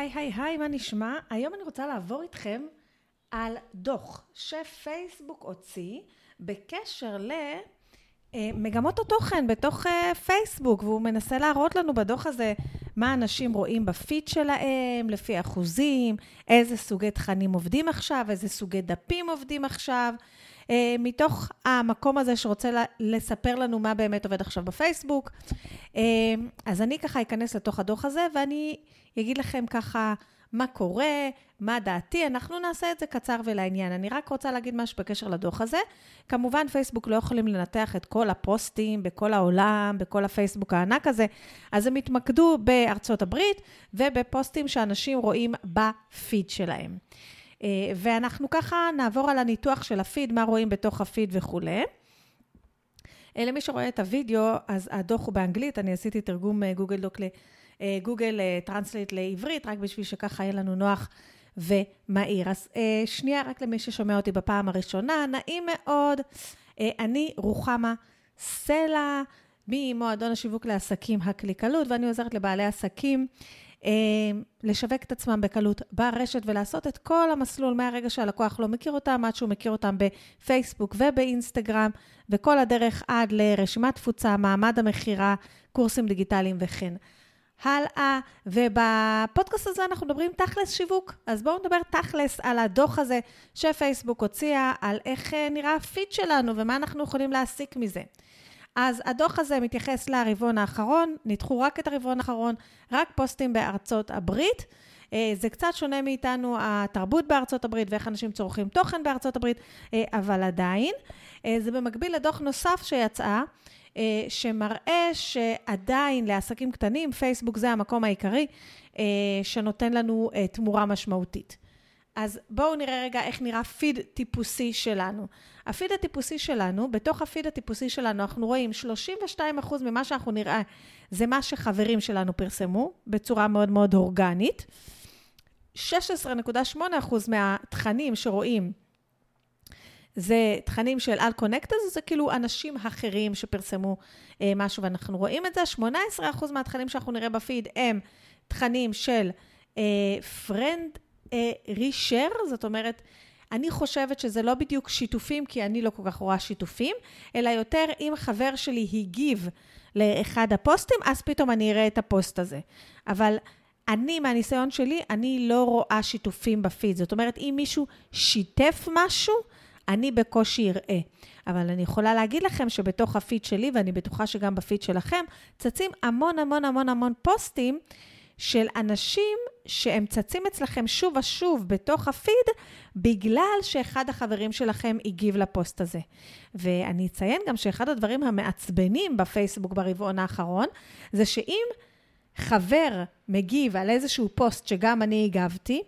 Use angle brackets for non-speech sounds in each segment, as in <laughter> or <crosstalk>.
היי, היי, היי, מה נשמע? היום אני רוצה לעבור איתכם על דוח שפייסבוק הוציא בקשר למגמות התוכן בתוך אה, פייסבוק, והוא מנסה להראות לנו בדוח הזה מה אנשים רואים בפיד שלהם, לפי אחוזים, איזה סוגי תכנים עובדים עכשיו, איזה סוגי דפים עובדים עכשיו. אה, מתוך המקום הזה שרוצה לספר לנו מה באמת עובד עכשיו בפייסבוק. אה, אז אני ככה אכנס לתוך הדוח הזה ואני אגיד לכם ככה מה קורה, מה דעתי, אנחנו נעשה את זה קצר ולעניין. אני רק רוצה להגיד משהו בקשר לדוח הזה. כמובן, פייסבוק לא יכולים לנתח את כל הפוסטים בכל העולם, בכל הפייסבוק הענק הזה, אז הם התמקדו בארצות הברית ובפוסטים שאנשים רואים בפיד שלהם. אה, ואנחנו ככה נעבור על הניתוח של הפיד, מה רואים בתוך הפיד וכולי. אה, למי שרואה את הוידאו, אז הדוח הוא באנגלית, אני עשיתי תרגום אה, Google Doc ל Google Translate לעברית, רק בשביל שככה יהיה לנו נוח ומהיר. אז שנייה, רק למי ששומע אותי בפעם הראשונה, נעים מאוד. אני רוחמה סלע ממועדון השיווק לעסקים הקליקלות, ואני עוזרת לבעלי עסקים לשווק את עצמם בקלות ברשת ולעשות את כל המסלול מהרגע שהלקוח לא מכיר אותם, עד שהוא מכיר אותם בפייסבוק ובאינסטגרם, וכל הדרך עד לרשימת תפוצה, מעמד המכירה, קורסים דיגיטליים וכן. הלאה, ובפודקאסט הזה אנחנו מדברים תכלס שיווק. אז בואו נדבר תכלס על הדוח הזה שפייסבוק הוציאה, על איך אה, נראה הפיד שלנו ומה אנחנו יכולים להסיק מזה. אז הדוח הזה מתייחס לרבעון האחרון, ניתחו רק את הרבעון האחרון, רק פוסטים בארצות הברית. אה, זה קצת שונה מאיתנו, התרבות בארצות הברית ואיך אנשים צורכים תוכן בארצות הברית, אה, אבל עדיין. אה, זה במקביל לדוח נוסף שיצא, שמראה שעדיין לעסקים קטנים, פייסבוק זה המקום העיקרי שנותן לנו תמורה משמעותית. אז בואו נראה רגע איך נראה פיד טיפוסי שלנו. הפיד הטיפוסי שלנו, בתוך הפיד הטיפוסי שלנו אנחנו רואים 32% ממה שאנחנו נראה זה מה שחברים שלנו פרסמו בצורה מאוד מאוד אורגנית. 16.8% מהתכנים שרואים זה תכנים של unconnected, זה כאילו אנשים אחרים שפרסמו אה, משהו ואנחנו רואים את זה. 18% מהתכנים שאנחנו נראה בפיד הם תכנים של friend reshare, זאת אומרת, אני חושבת שזה לא בדיוק שיתופים, כי אני לא כל כך רואה שיתופים, אלא יותר אם חבר שלי הגיב לאחד הפוסטים, אז פתאום אני אראה את הפוסט הזה. אבל אני, מהניסיון שלי, אני לא רואה שיתופים בפיד. זאת אומרת, אם מישהו שיתף משהו, אני בקושי אראה. אבל אני יכולה להגיד לכם שבתוך הפיד שלי, ואני בטוחה שגם בפיד שלכם, צצים המון המון המון המון פוסטים של אנשים שהם צצים אצלכם שוב ושוב בתוך הפיד, בגלל שאחד החברים שלכם הגיב לפוסט הזה. ואני אציין גם שאחד הדברים המעצבנים בפייסבוק ברבעון האחרון, זה שאם חבר מגיב על איזשהו פוסט שגם אני הגבתי,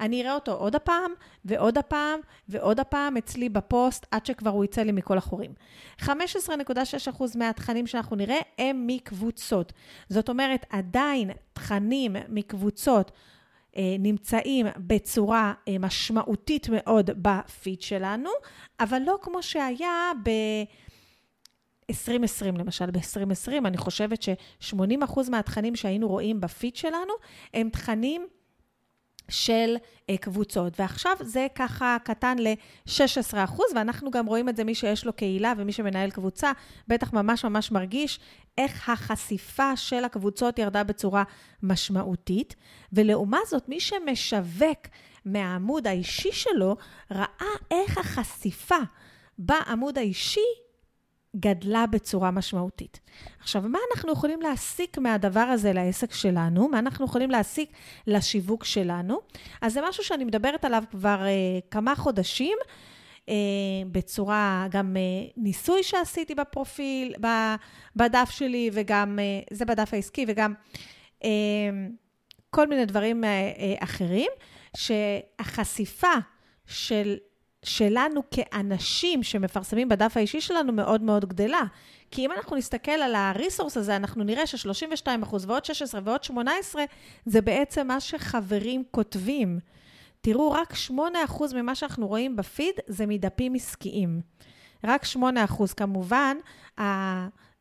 אני אראה אותו עוד הפעם, ועוד הפעם, ועוד הפעם אצלי בפוסט, עד שכבר הוא יצא לי מכל החורים. 15.6% מהתכנים שאנחנו נראה הם מקבוצות. זאת אומרת, עדיין תכנים מקבוצות אה, נמצאים בצורה אה, משמעותית מאוד בפיד שלנו, אבל לא כמו שהיה ב... 2020, למשל, ב-2020, אני חושבת ש-80% מהתכנים שהיינו רואים בפיד שלנו הם תכנים של uh, קבוצות. ועכשיו זה ככה קטן ל-16%, ואנחנו גם רואים את זה, מי שיש לו קהילה ומי שמנהל קבוצה, בטח ממש ממש מרגיש איך החשיפה של הקבוצות ירדה בצורה משמעותית. ולעומת זאת, מי שמשווק מהעמוד האישי שלו, ראה איך החשיפה בעמוד האישי גדלה בצורה משמעותית. עכשיו, מה אנחנו יכולים להסיק מהדבר הזה לעסק שלנו? מה אנחנו יכולים להסיק לשיווק שלנו? אז זה משהו שאני מדברת עליו כבר uh, כמה חודשים, uh, בצורה, גם uh, ניסוי שעשיתי בפרופיל, בדף שלי, וגם, uh, זה בדף העסקי, וגם uh, כל מיני דברים uh, uh, אחרים, שהחשיפה של שלנו כאנשים שמפרסמים בדף האישי שלנו מאוד מאוד גדלה. כי אם אנחנו נסתכל על הריסורס הזה, אנחנו נראה ש-32% ועוד 16 ועוד 18, זה בעצם מה שחברים כותבים. תראו, רק 8% ממה שאנחנו רואים בפיד זה מדפים עסקיים. רק 8%. כמובן,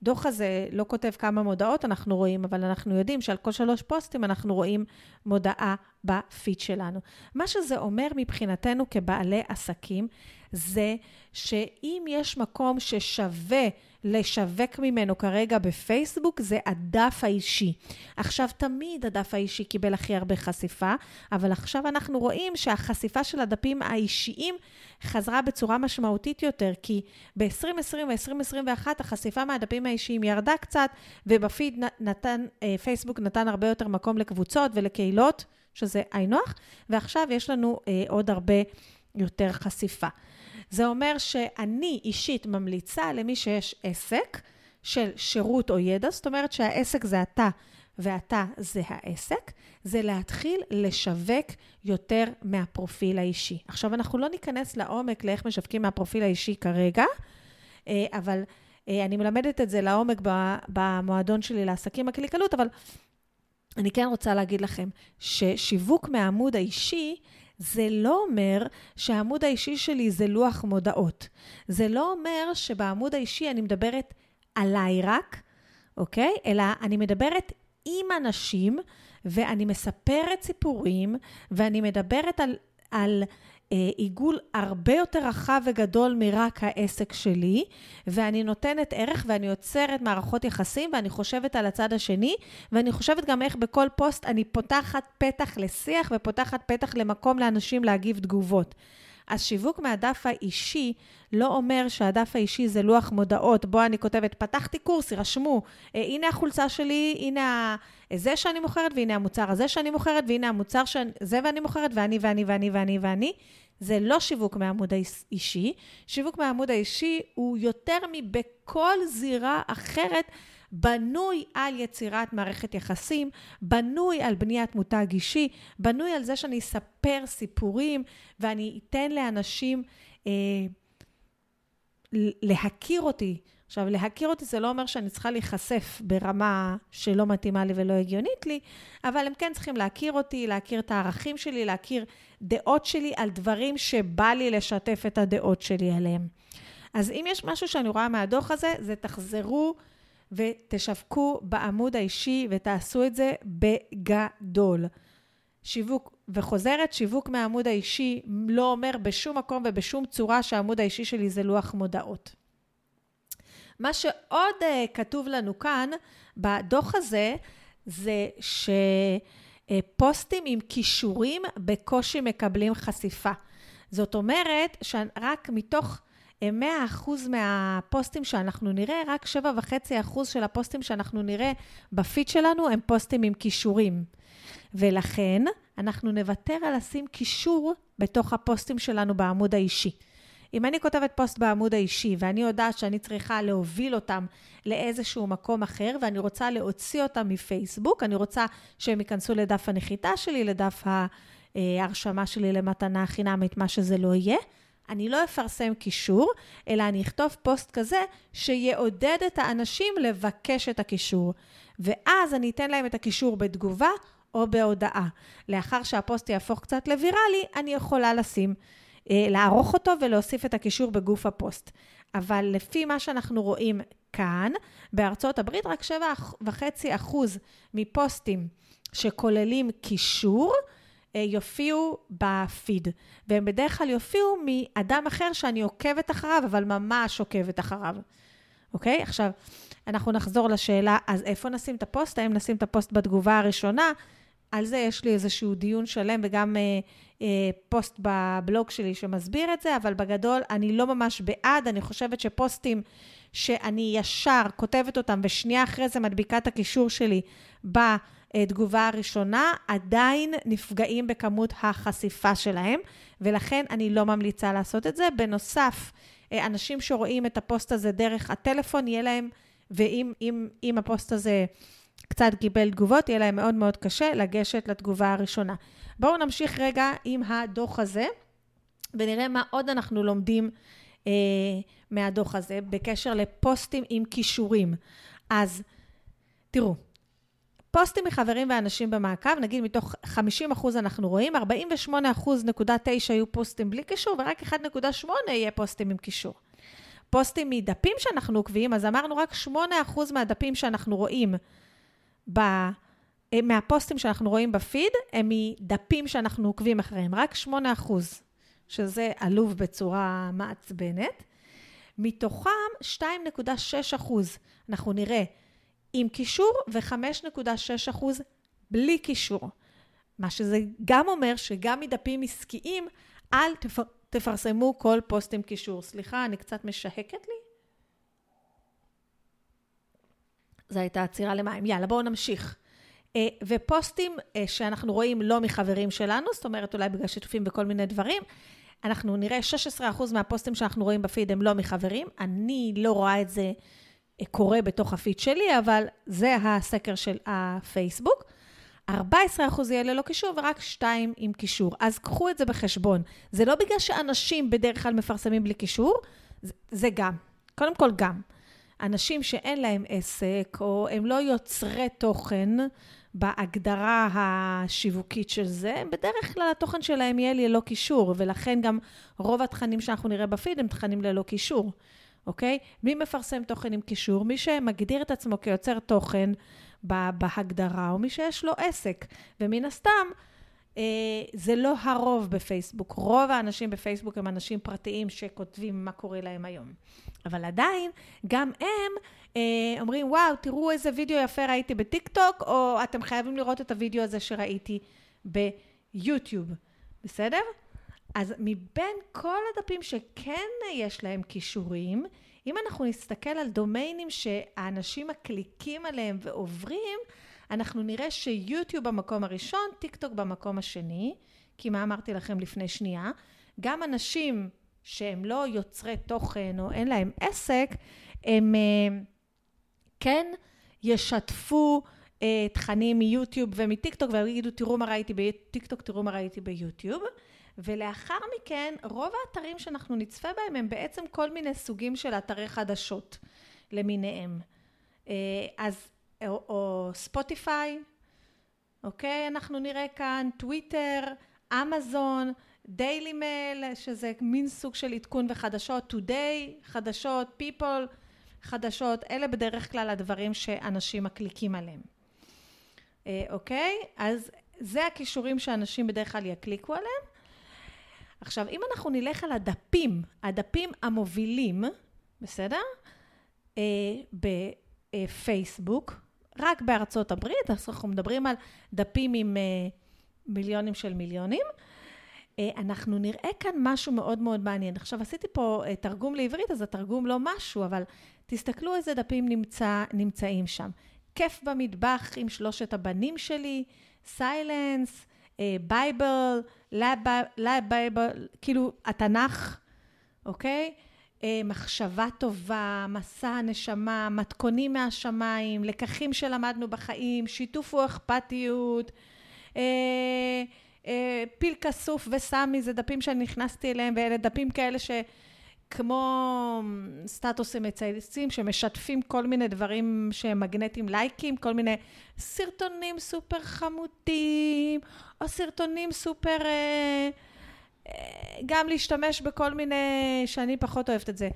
הדוח הזה לא כותב כמה מודעות אנחנו רואים, אבל אנחנו יודעים שעל כל שלוש פוסטים אנחנו רואים מודעה בפיד שלנו. מה שזה אומר מבחינתנו כבעלי עסקים, זה שאם יש מקום ששווה לשווק ממנו כרגע בפייסבוק, זה הדף האישי. עכשיו, תמיד הדף האישי קיבל הכי הרבה חשיפה, אבל עכשיו אנחנו רואים שהחשיפה של הדפים האישיים חזרה בצורה משמעותית יותר, כי ב-2020 ו-2021 החשיפה מהדפים האישיים ירדה קצת, ובפיד נתן, אה, פייסבוק נתן הרבה יותר מקום לקבוצות ולקהילות, שזה היינו הך, ועכשיו יש לנו אה, עוד הרבה יותר חשיפה. זה אומר שאני אישית ממליצה למי שיש עסק של שירות או ידע, זאת אומרת שהעסק זה אתה ואתה זה העסק, זה להתחיל לשווק יותר מהפרופיל האישי. עכשיו, אנחנו לא ניכנס לעומק לאיך משווקים מהפרופיל האישי כרגע, אה, אבל אה, אני מלמדת את זה לעומק במועדון שלי לעסקים הקליקלות, אבל אני כן רוצה להגיד לכם ששיווק מהעמוד האישי, זה לא אומר שהעמוד האישי שלי זה לוח מודעות. זה לא אומר שבעמוד האישי אני מדברת עליי רק, אוקיי? אלא אני מדברת עם אנשים, ואני מספרת סיפורים, ואני מדברת על, על עיגול הרבה יותר רחב וגדול מרק העסק שלי, ואני נותנת ערך ואני יוצרת מערכות יחסים, ואני חושבת על הצד השני, ואני חושבת גם איך בכל פוסט אני פותחת פתח לשיח ופותחת פתח למקום לאנשים להגיב תגובות. אז שיווק מהדף האישי לא אומר שהדף האישי זה לוח מודעות, בו אני כותבת, פתחתי קורס, יירשמו, אה, הנה החולצה שלי, הנה זה שאני מוכרת, והנה המוצר הזה שאני מוכרת, והנה המוצר שזה ואני מוכרת, ואני ואני ואני ואני ואני. זה לא שיווק מהעמוד האישי. שיווק מהעמוד האישי הוא יותר מבכל זירה אחרת. בנוי על יצירת מערכת יחסים, בנוי על בניית מותג אישי, בנוי על זה שאני אספר סיפורים ואני אתן לאנשים אה, להכיר אותי. עכשיו, להכיר אותי זה לא אומר שאני צריכה להיחשף ברמה שלא מתאימה לי ולא הגיונית לי, אבל הם כן צריכים להכיר אותי, להכיר את הערכים שלי, להכיר דעות שלי על דברים שבא לי לשתף את הדעות שלי עליהם. אז אם יש משהו שאני רואה מהדוח הזה, זה תחזרו ותשווקו בעמוד האישי ותעשו את זה בגדול. שיווק, וחוזרת, שיווק מהעמוד האישי לא אומר בשום מקום ובשום צורה שהעמוד האישי שלי זה לוח מודעות. מה שעוד uh, כתוב לנו כאן בדוח הזה, זה שפוסטים עם כישורים בקושי מקבלים חשיפה. זאת אומרת שרק מתוך 100% מהפוסטים שאנחנו נראה, רק 7.5% של הפוסטים שאנחנו נראה בפיד שלנו הם פוסטים עם כישורים. ולכן אנחנו נוותר על לשים קישור בתוך הפוסטים שלנו בעמוד האישי. אם אני כותבת פוסט בעמוד האישי ואני יודעת שאני צריכה להוביל אותם לאיזשהו מקום אחר ואני רוצה להוציא אותם מפייסבוק, אני רוצה שהם ייכנסו לדף הנחיתה שלי, לדף ההרשמה שלי למתנה חינמית, מה שזה לא יהיה, אני לא אפרסם קישור, אלא אני אכתוב פוסט כזה שיעודד את האנשים לבקש את הקישור. ואז אני אתן להם את הקישור בתגובה או בהודעה. לאחר שהפוסט יהפוך קצת לוויראלי, אני יכולה לשים אה, לערוך אותו ולהוסיף את הקישור בגוף הפוסט. אבל לפי מה שאנחנו רואים כאן, בארצות הברית רק 7.5% מפוסטים שכוללים קישור, יופיעו בפיד. והם בדרך כלל יופיעו מאדם אחר שאני עוקבת אחריו, אבל ממש עוקבת אחריו. אוקיי? עכשיו, אנחנו נחזור לשאלה, אז איפה נשים את הפוסט? האם נשים את הפוסט בתגובה הראשונה? על זה יש לי איזשהו דיון שלם וגם אה, אה, פוסט בבלוג שלי שמסביר את זה, אבל בגדול אני לא ממש בעד, אני חושבת שפוסטים שאני ישר כותבת אותם ושנייה אחרי זה מדביקה את הקישור שלי בתגובה הראשונה, עדיין נפגעים בכמות החשיפה שלהם, ולכן אני לא ממליצה לעשות את זה. בנוסף, אה, אנשים שרואים את הפוסט הזה דרך הטלפון, יהיה להם, ואם הפוסט הזה... קצת קיבל תגובות, יהיה להם מאוד מאוד קשה לגשת לתגובה הראשונה. בואו נמשיך רגע עם הדוח הזה, ונראה מה עוד אנחנו לומדים אה, מהדוח הזה בקשר לפוסטים עם קישורים. אז תראו, פוסטים מחברים ואנשים במעקב, נגיד מתוך 50 אחוז אנחנו רואים, 48 אחוז נקודה 9 יהיו פוסטים בלי קישור, ורק 1.8 יהיה פוסטים עם קישור. פוסטים מדפים שאנחנו עוקבים, אז אמרנו רק 8 אחוז מהדפים שאנחנו רואים אה, מהפוסטים שאנחנו רואים בפיד, הם מדפים שאנחנו עוקבים אחריהם, רק 8 אחוז, שזה עלוב בצורה מעצבנת. מתוכם 2.6 אחוז, אנחנו נראה עם קישור, ו-5.6 אחוז בלי קישור. מה שזה גם אומר שגם מדפים עסקיים, אל תפר, תפרסמו כל פוסט עם קישור. סליחה, אני קצת משהקת לי. זו הייתה עצירה למים. יאללה, בואו נמשיך. אה, ופוסטים אה, שאנחנו רואים לא מחברים שלנו, זאת אומרת אולי בגלל שיתופים וכל מיני דברים, אנחנו נראה 16% מהפוסטים שאנחנו רואים בפיד הם לא מחברים. אני לא רואה את זה קורה בתוך הפיד שלי, אבל זה הסקר של הפייסבוק. 14% יהיה ללא קישור ורק 2 עם קישור. אז קחו את זה בחשבון. זה לא בגלל שאנשים בדרך כלל מפרסמים בלי קישור, זה, גם. קודם כל גם. אנשים שאין להם עסק, או הם לא יוצרי תוכן בהגדרה השיווקית של זה, בדרך כלל התוכן שלהם יהיה ללא קישור, ולכן גם רוב התכנים שאנחנו נראה בפיד הם תכנים ללא קישור, אוקיי? מי מפרסם תוכן עם קישור? מי שמגדיר את עצמו כיוצר תוכן בהגדרה, או מי שיש לו עסק. ומן הסתם, אה, זה לא הרוב בפייסבוק. רוב האנשים בפייסבוק הם אנשים פרטיים שכותבים מה קורה להם היום. אבל עדיין, גם הם אה, אומרים, וואו, תראו איזה וידאו יפה ראיתי בטיק טוק, או אתם חייבים לראות את הוידאו הזה שראיתי ביוטיוב, בסדר? אז מבין כל הדפים שכן יש להם כישורים, אם אנחנו נסתכל על דומיינים שהאנשים מקליקים עליהם ועוברים, אנחנו נראה שיוטיוב במקום הראשון, טיק טוק במקום השני, כי מה אמרתי לכם לפני שנייה? גם אנשים שהם לא יוצרי תוכן או אין להם עסק, הם אה, כן ישתפו אה, תכנים מיוטיוב ומטיק טוק ויגידו תראו מה ראיתי בטיק טוק, תראו מה ראיתי ביוטיוב. ולאחר מכן, רוב האתרים שאנחנו נצפה בהם הם בעצם כל מיני סוגים של אתרי חדשות למיניהם. אה, אז, או, ספוטיפיי, אוקיי? אנחנו נראה כאן טוויטר, אמזון, דיילי מייל, שזה מין סוג של עדכון וחדשות, today, חדשות, people, חדשות, אלה בדרך כלל הדברים שאנשים מקליקים עליהם. אה, אוקיי? אז זה הכישורים שאנשים בדרך כלל יקליקו עליהם. עכשיו, אם אנחנו נלך על הדפים, הדפים המובילים, בסדר? אה, בפייסבוק, רק בארצות הברית, אז אנחנו מדברים על דפים עם אה, מיליונים של מיליונים. אה, אנחנו נראה כאן משהו מאוד מאוד מעניין. עכשיו, עשיתי פה אה, תרגום לעברית, אז התרגום לא משהו, אבל תסתכלו איזה דפים נמצא, נמצאים שם. כיף במטבח עם שלושת הבנים שלי, Silence, Bible, כאילו התנ"ך, אוקיי? אה, מחשבה טובה, מסע הנשמה, מתכונים מהשמיים, לקחים שלמדנו בחיים, שיתוף ואכפתיות. אה, פיל כסוף וסמי זה דפים שאני נכנסתי אליהם, ואלה דפים כאלה שכמו סטטוסים מצייצים, שמשתפים כל מיני דברים שהם מגנטים לייקים, כל מיני סרטונים סופר חמודים, או סרטונים סופר... אה, אה, גם להשתמש בכל מיני, שאני פחות אוהבת את זה.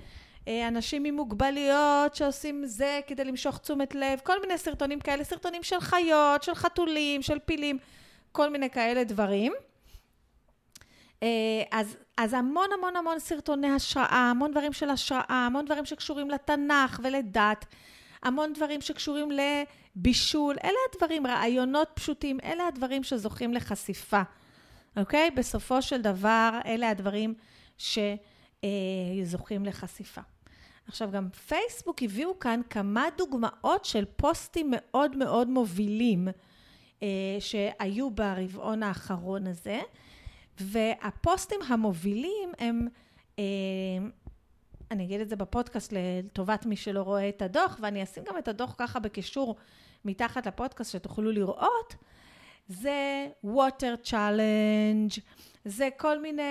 אנשים עם מוגבלויות שעושים זה כדי למשוך תשומת לב, כל מיני סרטונים כאלה, סרטונים של חיות, של חתולים, של פילים. כל מיני כאלה דברים. אה, אז, אז המון המון המון סרטוני השראה, המון דברים של השראה, המון דברים שקשורים לתנ"ך ולדת, המון דברים שקשורים לבישול, אלה הדברים, רעיונות פשוטים, אלה הדברים שזוכים לחשיפה, אוקיי? בסופו של דבר, אלה הדברים שזוכים לחשיפה. עכשיו, גם פייסבוק הביאו כאן כמה דוגמאות של פוסטים מאוד מאוד מובילים. אה, שהיו ברבעון האחרון הזה, והפוסטים המובילים הם, אה, אני אגיד את זה בפודקאסט לטובת מי שלא רואה את הדוח, ואני אשים גם את הדוח ככה בקישור מתחת לפודקאסט שתוכלו לראות, זה water challenge, זה כל מיני,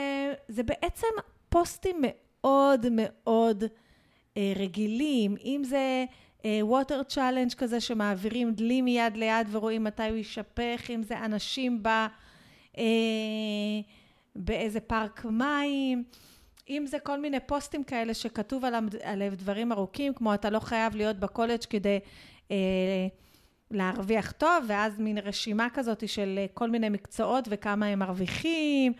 זה בעצם פוסטים מאוד מאוד אה, רגילים, אם זה water אה, challenge כזה שמעבירים דלי מיד ליד ורואים מתי הוא יישפך, אם זה אנשים ב, אה, באיזה פארק מים, אם זה כל מיני פוסטים כאלה שכתוב עליהם דברים ארוכים, כמו אתה לא חייב להיות בקולג' כדי אה, להרוויח טוב, ואז מין רשימה כזאת של כל מיני מקצועות וכמה הם מרוויחים,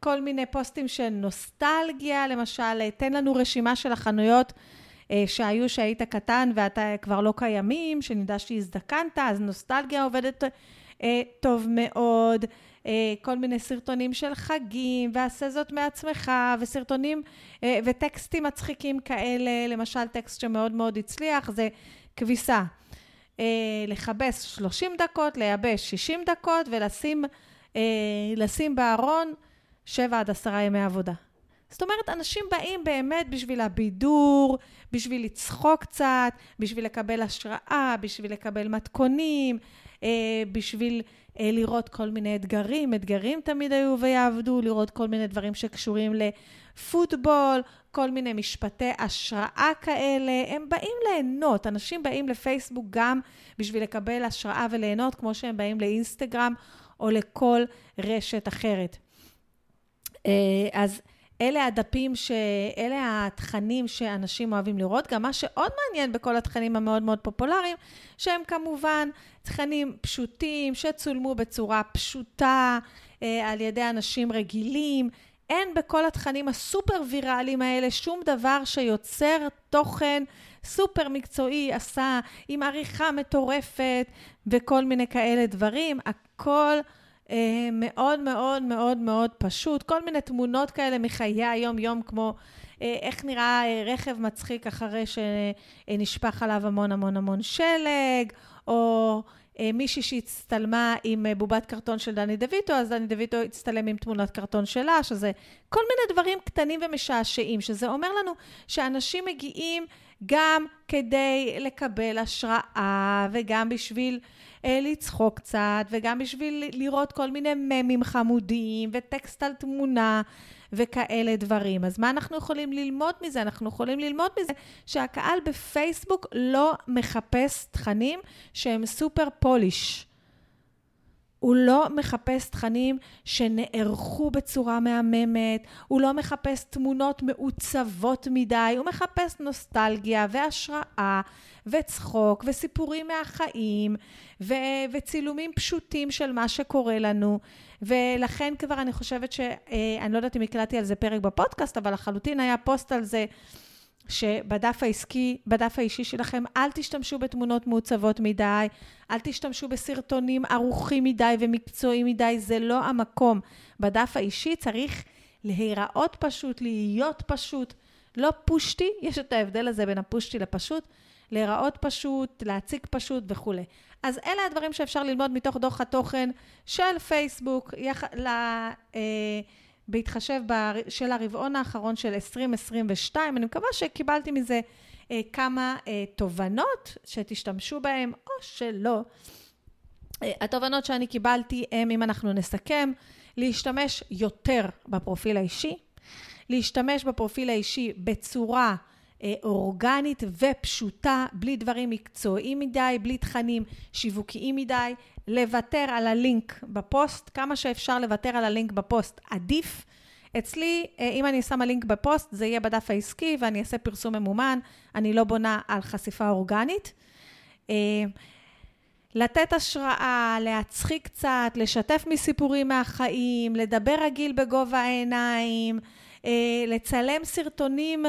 כל מיני פוסטים של נוסטלגיה, למשל, תן לנו רשימה של החנויות אה, שהיו שהיית קטן ואתה כבר לא קיימים, שנדע שהזדקנת, אז נוסטלגיה עובדת אה, טוב מאוד. אה, כל מיני סרטונים של חגים, ועשה זאת מעצמך, וסרטונים אה, וטקסטים מצחיקים כאלה, למשל טקסט שמאוד מאוד הצליח, זה כביסה. אה, לכבס 30 דקות, לייבש 60 דקות, ולשים לשים בארון 7 עד 10 ימי עבודה. זאת אומרת, אנשים באים באמת בשביל הבידור, בשביל לצחוק קצת, בשביל לקבל השראה, בשביל לקבל מתכונים, בשביל אה, לראות כל מיני אתגרים, אתגרים תמיד היו ויעבדו, לראות כל מיני דברים שקשורים לפוטבול, כל מיני משפטי השראה כאלה. הם באים ליהנות, אנשים באים לפייסבוק גם בשביל לקבל השראה וליהנות, כמו שהם באים לאינסטגרם או לכל רשת אחרת. אה, אז אלה הדפים, ש... אלה התכנים שאנשים אוהבים לראות. גם מה שעוד מעניין בכל התכנים המאוד מאוד פופולריים, שהם כמובן תכנים פשוטים, שצולמו בצורה פשוטה אה, על ידי אנשים רגילים. אין בכל התכנים הסופר ויראליים האלה שום דבר שיוצר תוכן סופר מקצועי, עשה עם עריכה מטורפת וכל מיני כאלה דברים. הכל... אה, מאוד מאוד מאוד מאוד פשוט. כל מיני תמונות כאלה מחיי היום-יום, כמו אה, איך נראה אה, רכב מצחיק אחרי שנשפך עליו המון המון המון שלג, או מישהי שהצטלמה עם בובת קרטון של דני דויטו, אז דני דויטו הצטלם עם תמונת קרטון שלה, שזה כל מיני דברים קטנים ומשעשעים, שזה אומר לנו שאנשים מגיעים גם כדי לקבל השראה וגם בשביל לצחוק קצת, וגם בשביל לראות כל מיני ממים חמודים, וטקסט על תמונה, וכאלה דברים. אז מה אנחנו יכולים ללמוד מזה? אנחנו יכולים ללמוד מזה שהקהל בפייסבוק לא מחפש תכנים שהם סופר פוליש. הוא לא מחפש תכנים שנערכו בצורה מהממת, הוא לא מחפש תמונות מעוצבות מדי, הוא מחפש נוסטלגיה והשראה וצחוק וסיפורים מהחיים ו- וצילומים פשוטים של מה שקורה לנו. ולכן כבר אני חושבת ש... אה, אני לא יודעת אם הקלטתי על זה פרק בפודקאסט, אבל לחלוטין היה פוסט על זה. שבדף העסקי, בדף האישי שלכם, אל תשתמשו בתמונות מעוצבות מדי, אל תשתמשו בסרטונים ערוכים מדי ומקצועיים מדי, זה לא המקום. בדף האישי צריך להיראות פשוט, להיות פשוט, לא פושטי, יש את ההבדל הזה בין הפושטי לפשוט, להיראות פשוט, להציג פשוט וכולי. אז אלה הדברים שאפשר ללמוד מתוך דוח התוכן של פייסבוק, יח... ל... אה, בהתחשב ב... של הרבעון האחרון של 2022. אני מקווה שקיבלתי מזה אה, כמה אה, תובנות שתשתמשו בהן או שלא. אה, התובנות שאני קיבלתי הן, אם אנחנו נסכם, להשתמש יותר בפרופיל האישי, להשתמש בפרופיל האישי בצורה אה, אורגנית ופשוטה, בלי דברים מקצועיים מדי, בלי תכנים שיווקיים מדי, לוותר על הלינק בפוסט, כמה שאפשר לוותר על הלינק בפוסט עדיף. אצלי, אה, אם אני שמה לינק בפוסט, זה יהיה בדף העסקי ואני אעשה פרסום ממומן, אני לא בונה על חשיפה אורגנית. אה, לתת השראה, להצחיק קצת, לשתף מסיפורים מהחיים, לדבר רגיל בגובה העיניים, לצלם סרטונים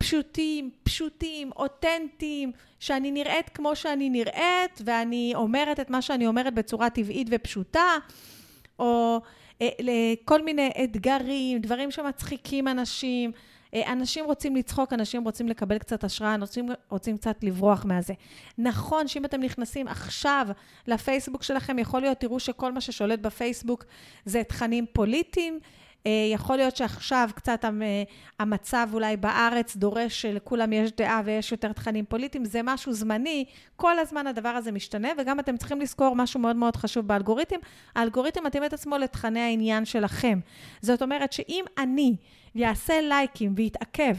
פשוטים, פשוטים, אותנטיים, שאני נראית כמו שאני נראית, ואני אומרת את מה שאני אומרת בצורה טבעית ופשוטה, או אה, כל מיני אתגרים, דברים שמצחיקים אנשים. אה, אנשים רוצים לצחוק, אנשים רוצים לקבל קצת השראה, אנשים רוצים קצת לברוח מהזה. נכון שאם אתם נכנסים עכשיו לפייסבוק שלכם, יכול להיות, תראו שכל מה ששולט בפייסבוק זה תכנים פוליטיים, יכול להיות שעכשיו קצת המצב אולי בארץ דורש שלכולם יש דעה ויש יותר תכנים פוליטיים, זה משהו זמני, כל הזמן הדבר הזה משתנה, וגם אתם צריכים לזכור משהו מאוד מאוד חשוב באלגוריתם, האלגוריתם מתאים את עצמו לתכני העניין שלכם. זאת אומרת שאם אני אעשה לייקים ויתעכב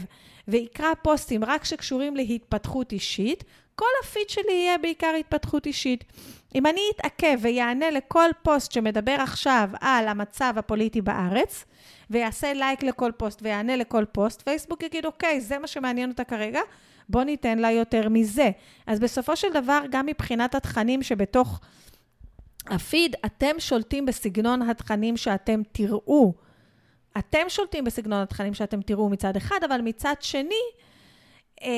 ויקרא פוסטים רק שקשורים להתפתחות אישית, כל הפיד שלי יהיה בעיקר התפתחות אישית. אם אני אתעכב ויענה לכל פוסט שמדבר עכשיו על המצב הפוליטי בארץ, ויעשה לייק לכל פוסט ויענה לכל פוסט, פייסבוק יגיד, אוקיי, זה מה שמעניין אותה כרגע, בוא ניתן לה יותר מזה. אז בסופו של דבר, גם מבחינת התכנים שבתוך הפיד, אתם שולטים בסגנון התכנים שאתם תראו. אתם שולטים בסגנון התכנים שאתם תראו מצד אחד, אבל מצד שני, אה,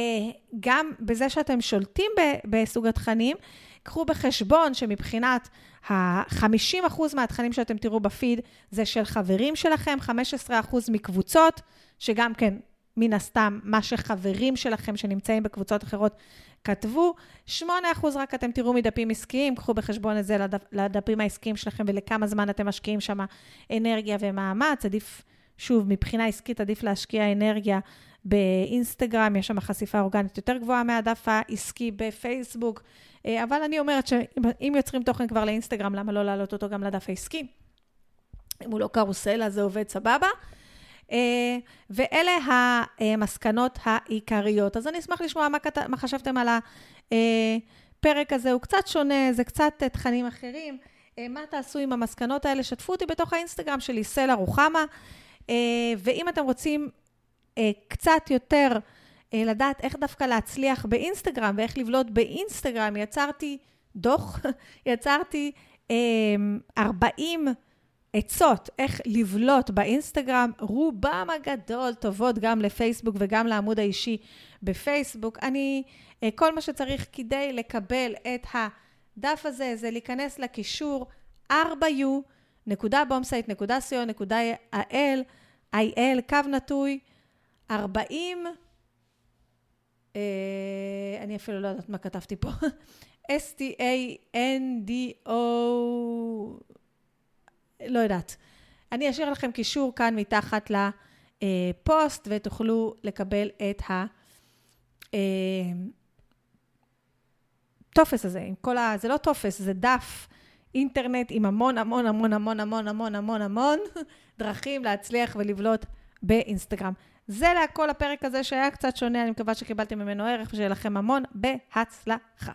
גם בזה שאתם שולטים בסוג התכנים, קחו בחשבון שמבחינת ה-50% מהתכנים שאתם תראו בפיד זה של חברים שלכם, 15% מקבוצות, שגם כן, מן הסתם, מה שחברים שלכם שנמצאים בקבוצות אחרות כתבו, 8% רק אתם תראו מדפים עסקיים, קחו בחשבון את זה לדפ, לדפים העסקיים שלכם ולכמה זמן אתם משקיעים שם אנרגיה ומאמץ. עדיף, שוב, מבחינה עסקית עדיף להשקיע אנרגיה באינסטגרם, יש שם חשיפה אורגנית יותר גבוהה מהדף העסקי בפייסבוק, אה, אבל אני אומרת שאם יוצרים תוכן כבר לאינסטגרם, למה לא להעלות אותו גם לדף העסקי? אם הוא לא קרוסל, אז זה עובד סבבה. אה, ואלה המסקנות העיקריות. אז אני אשמח לשמוע מה, כת... מה חשבתם על הפרק הזה. הוא קצת שונה, זה קצת תכנים אחרים. אה, מה תעשו עם המסקנות האלה? שתפו אותי בתוך האינסטגרם שלי, סלע רוחמה. ואם אתם רוצים קצת יותר לדעת איך דווקא להצליח באינסטגרם ואיך לבלוט באינסטגרם, יצרתי דוח, <laughs> יצרתי 40 עצות איך לבלוט באינסטגרם, רובם הגדול טובות גם לפייסבוק וגם לעמוד האישי בפייסבוק. אני, כל מה שצריך כדי לקבל את הדף הזה זה להיכנס לקישור 4u.bombsite.co.il, il, קו נטוי, 40 אה, אני אפילו לא יודעת מה כתבתי פה, S-T-A-N-D-O, לא יודעת. אני אשאיר לכם קישור כאן מתחת לפוסט ותוכלו לקבל את הטופס אה, הזה, עם כל ה... זה לא טופס, זה דף אינטרנט עם המון המון המון המון המון המון המון המון דרכים להצליח ולבלוט באינסטגרם. זה להכל הפרק הזה שהיה קצת שונה, אני מקווה שקיבלתם ממנו ערך ושיהיה לכם המון בהצלחה.